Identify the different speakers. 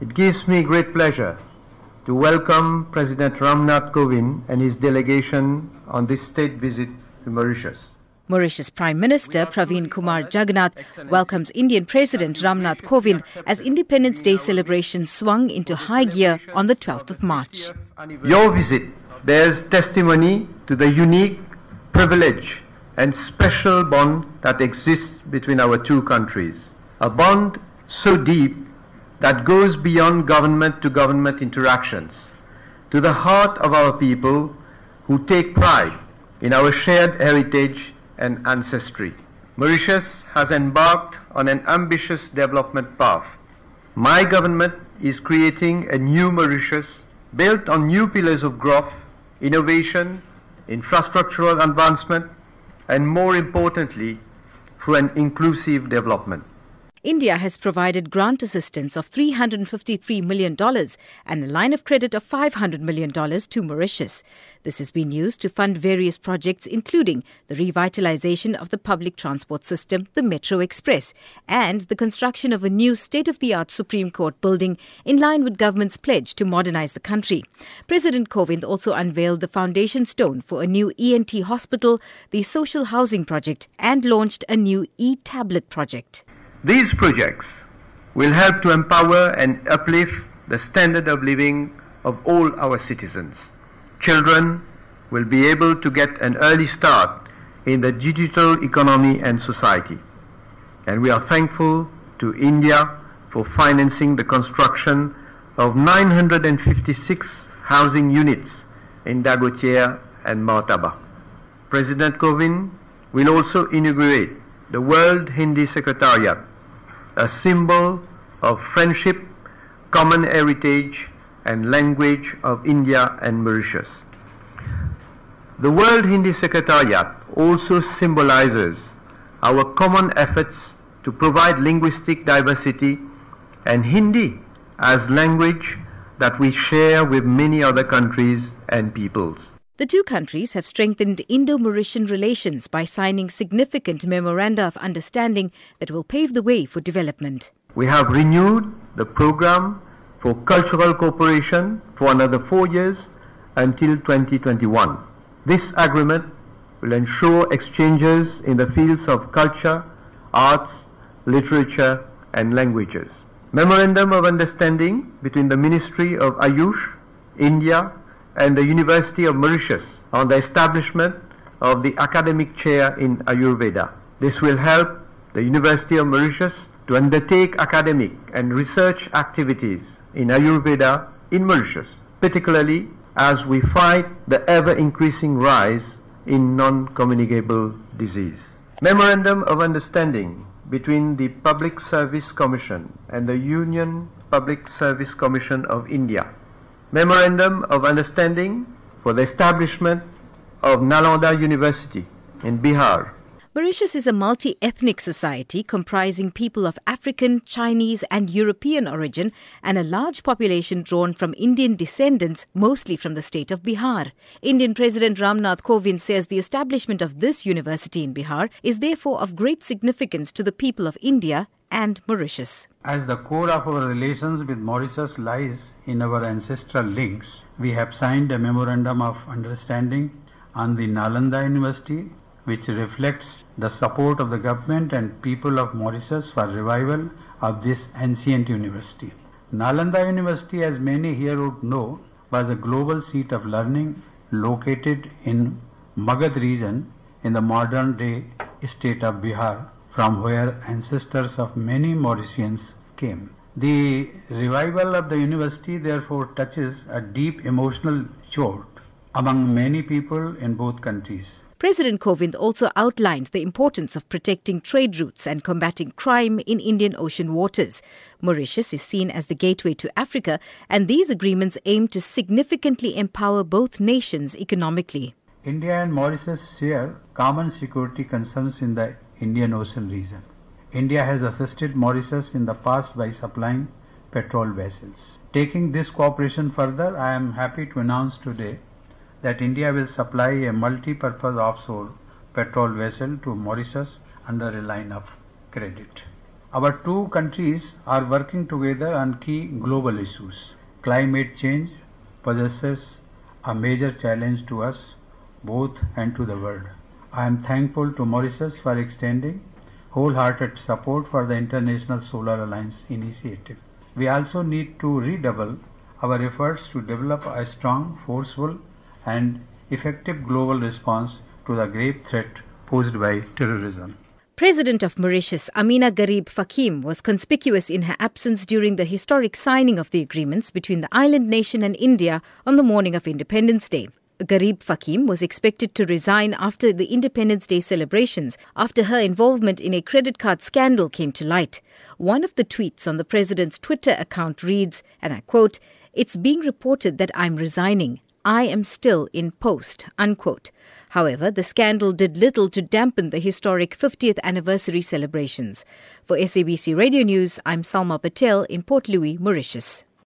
Speaker 1: It gives me great pleasure to welcome President Ram Nath Kovind and his delegation on this state visit to Mauritius.
Speaker 2: Mauritius Prime Minister Pravind Kumar Jugnauth welcomes Indian President Ram Nath Kovind as Independence Day celebrations swung into high gear on the 12th of March.
Speaker 1: Your visit bears testimony to the unique privilege and special bond that exists between our two countries. A bond so deep that goes beyond government to government interactions, to the heart of our people who take pride in our shared heritage and ancestry. Mauritius has embarked on an ambitious development path. My government is creating a new Mauritius built on new pillars of growth, innovation, infrastructural advancement, and more importantly, through an inclusive development.
Speaker 2: India has provided grant assistance of $353 million and a line of credit of $500 million to Mauritius. This has been used to fund various projects, including the revitalization of the public transport system, the Metro Express, and the construction of a new state of the art Supreme Court building in line with government's pledge to modernize the country. President Kovind also unveiled the foundation stone for a new ENT hospital, the social housing project, and launched a new e tablet project.
Speaker 1: These projects will help to empower and uplift the standard of living of all our citizens. Children will be able to get an early start in the digital economy and society. And we are thankful to India for financing the construction of 956 housing units in Dagotière and Mare Tabac. President Kovind will also inaugurate the World Hindi Secretariat a symbol of friendship, common heritage, and language of India and Mauritius. The World Hindi Secretariat also symbolizes our common efforts to provide linguistic diversity and Hindi as language that we share with many other countries and peoples.
Speaker 2: The two countries have strengthened Indo Mauritian relations by signing significant memoranda of understanding that will pave the way for development.
Speaker 1: We have renewed the program for cultural cooperation for another four years until 2021. This agreement will ensure exchanges in the fields of culture, arts, literature, and languages. Memorandum of Understanding between the Ministry of Ayush, India, and the University of Mauritius on the establishment of the academic chair in Ayurveda. This will help the University of Mauritius to undertake academic and research activities in Ayurveda in Mauritius, particularly as we fight the ever increasing rise in non-communicable disease. Memorandum of Understanding between the Public Service Commission and the Union Public Service Commission of India Memorandum of Understanding for the establishment of Nalanda University in Bihar.
Speaker 2: Mauritius is a multi ethnic society comprising people of African, Chinese, and European origin, and a large population drawn from Indian descendants, mostly from the state of Bihar. Indian President Ram Nath Kovind says the establishment of this university in Bihar is therefore of great significance to the people of India and Mauritius.
Speaker 3: As the core of our relations with Mauritius lies in our ancestral links, we have signed a memorandum of understanding on the Nalanda University, which reflects the support of the government and people of Mauritius for revival of this ancient university. Nalanda University, as many here would know, was a global seat of learning located in Magadh region in the modern day state of Bihar from where ancestors of many Mauritians came. The revival of the university therefore touches a deep emotional chord among many people in both countries.
Speaker 2: President Kovind also outlined the importance of protecting trade routes and combating crime in Indian Ocean waters. Mauritius is seen as the gateway to Africa, and these agreements aim to significantly empower both nations economically.
Speaker 3: India and Mauritius share common security concerns in the Indian Ocean region. India has assisted Mauritius in the past by supplying patrol vessels. Taking this cooperation further, I am happy to announce today that India will supply a multi-purpose offshore patrol vessel to Mauritius under a line of credit. Our two countries are working together on key global issues. Climate change possesses a major challenge to us both and to the world. I am thankful to Mauritius for extending wholehearted support for the International Solar Alliance initiative. We also need to redouble our efforts to develop a strong, forceful, and effective global response to the grave threat posed by terrorism.
Speaker 2: President of Mauritius, Ameenah Gurib-Fakim, was conspicuous in her absence during the historic signing of the agreements between the island nation and India on the morning of Independence Day. Gurib-Fakim was expected to resign after the Independence Day celebrations after her involvement in a credit card scandal came to light. One of the tweets on the president's Twitter account reads, and I quote, It's being reported that I'm resigning. I am still in post, unquote. However, the scandal did little to dampen the historic 50th anniversary celebrations. For SABC Radio News, I'm Salma Patel in Port Louis, Mauritius.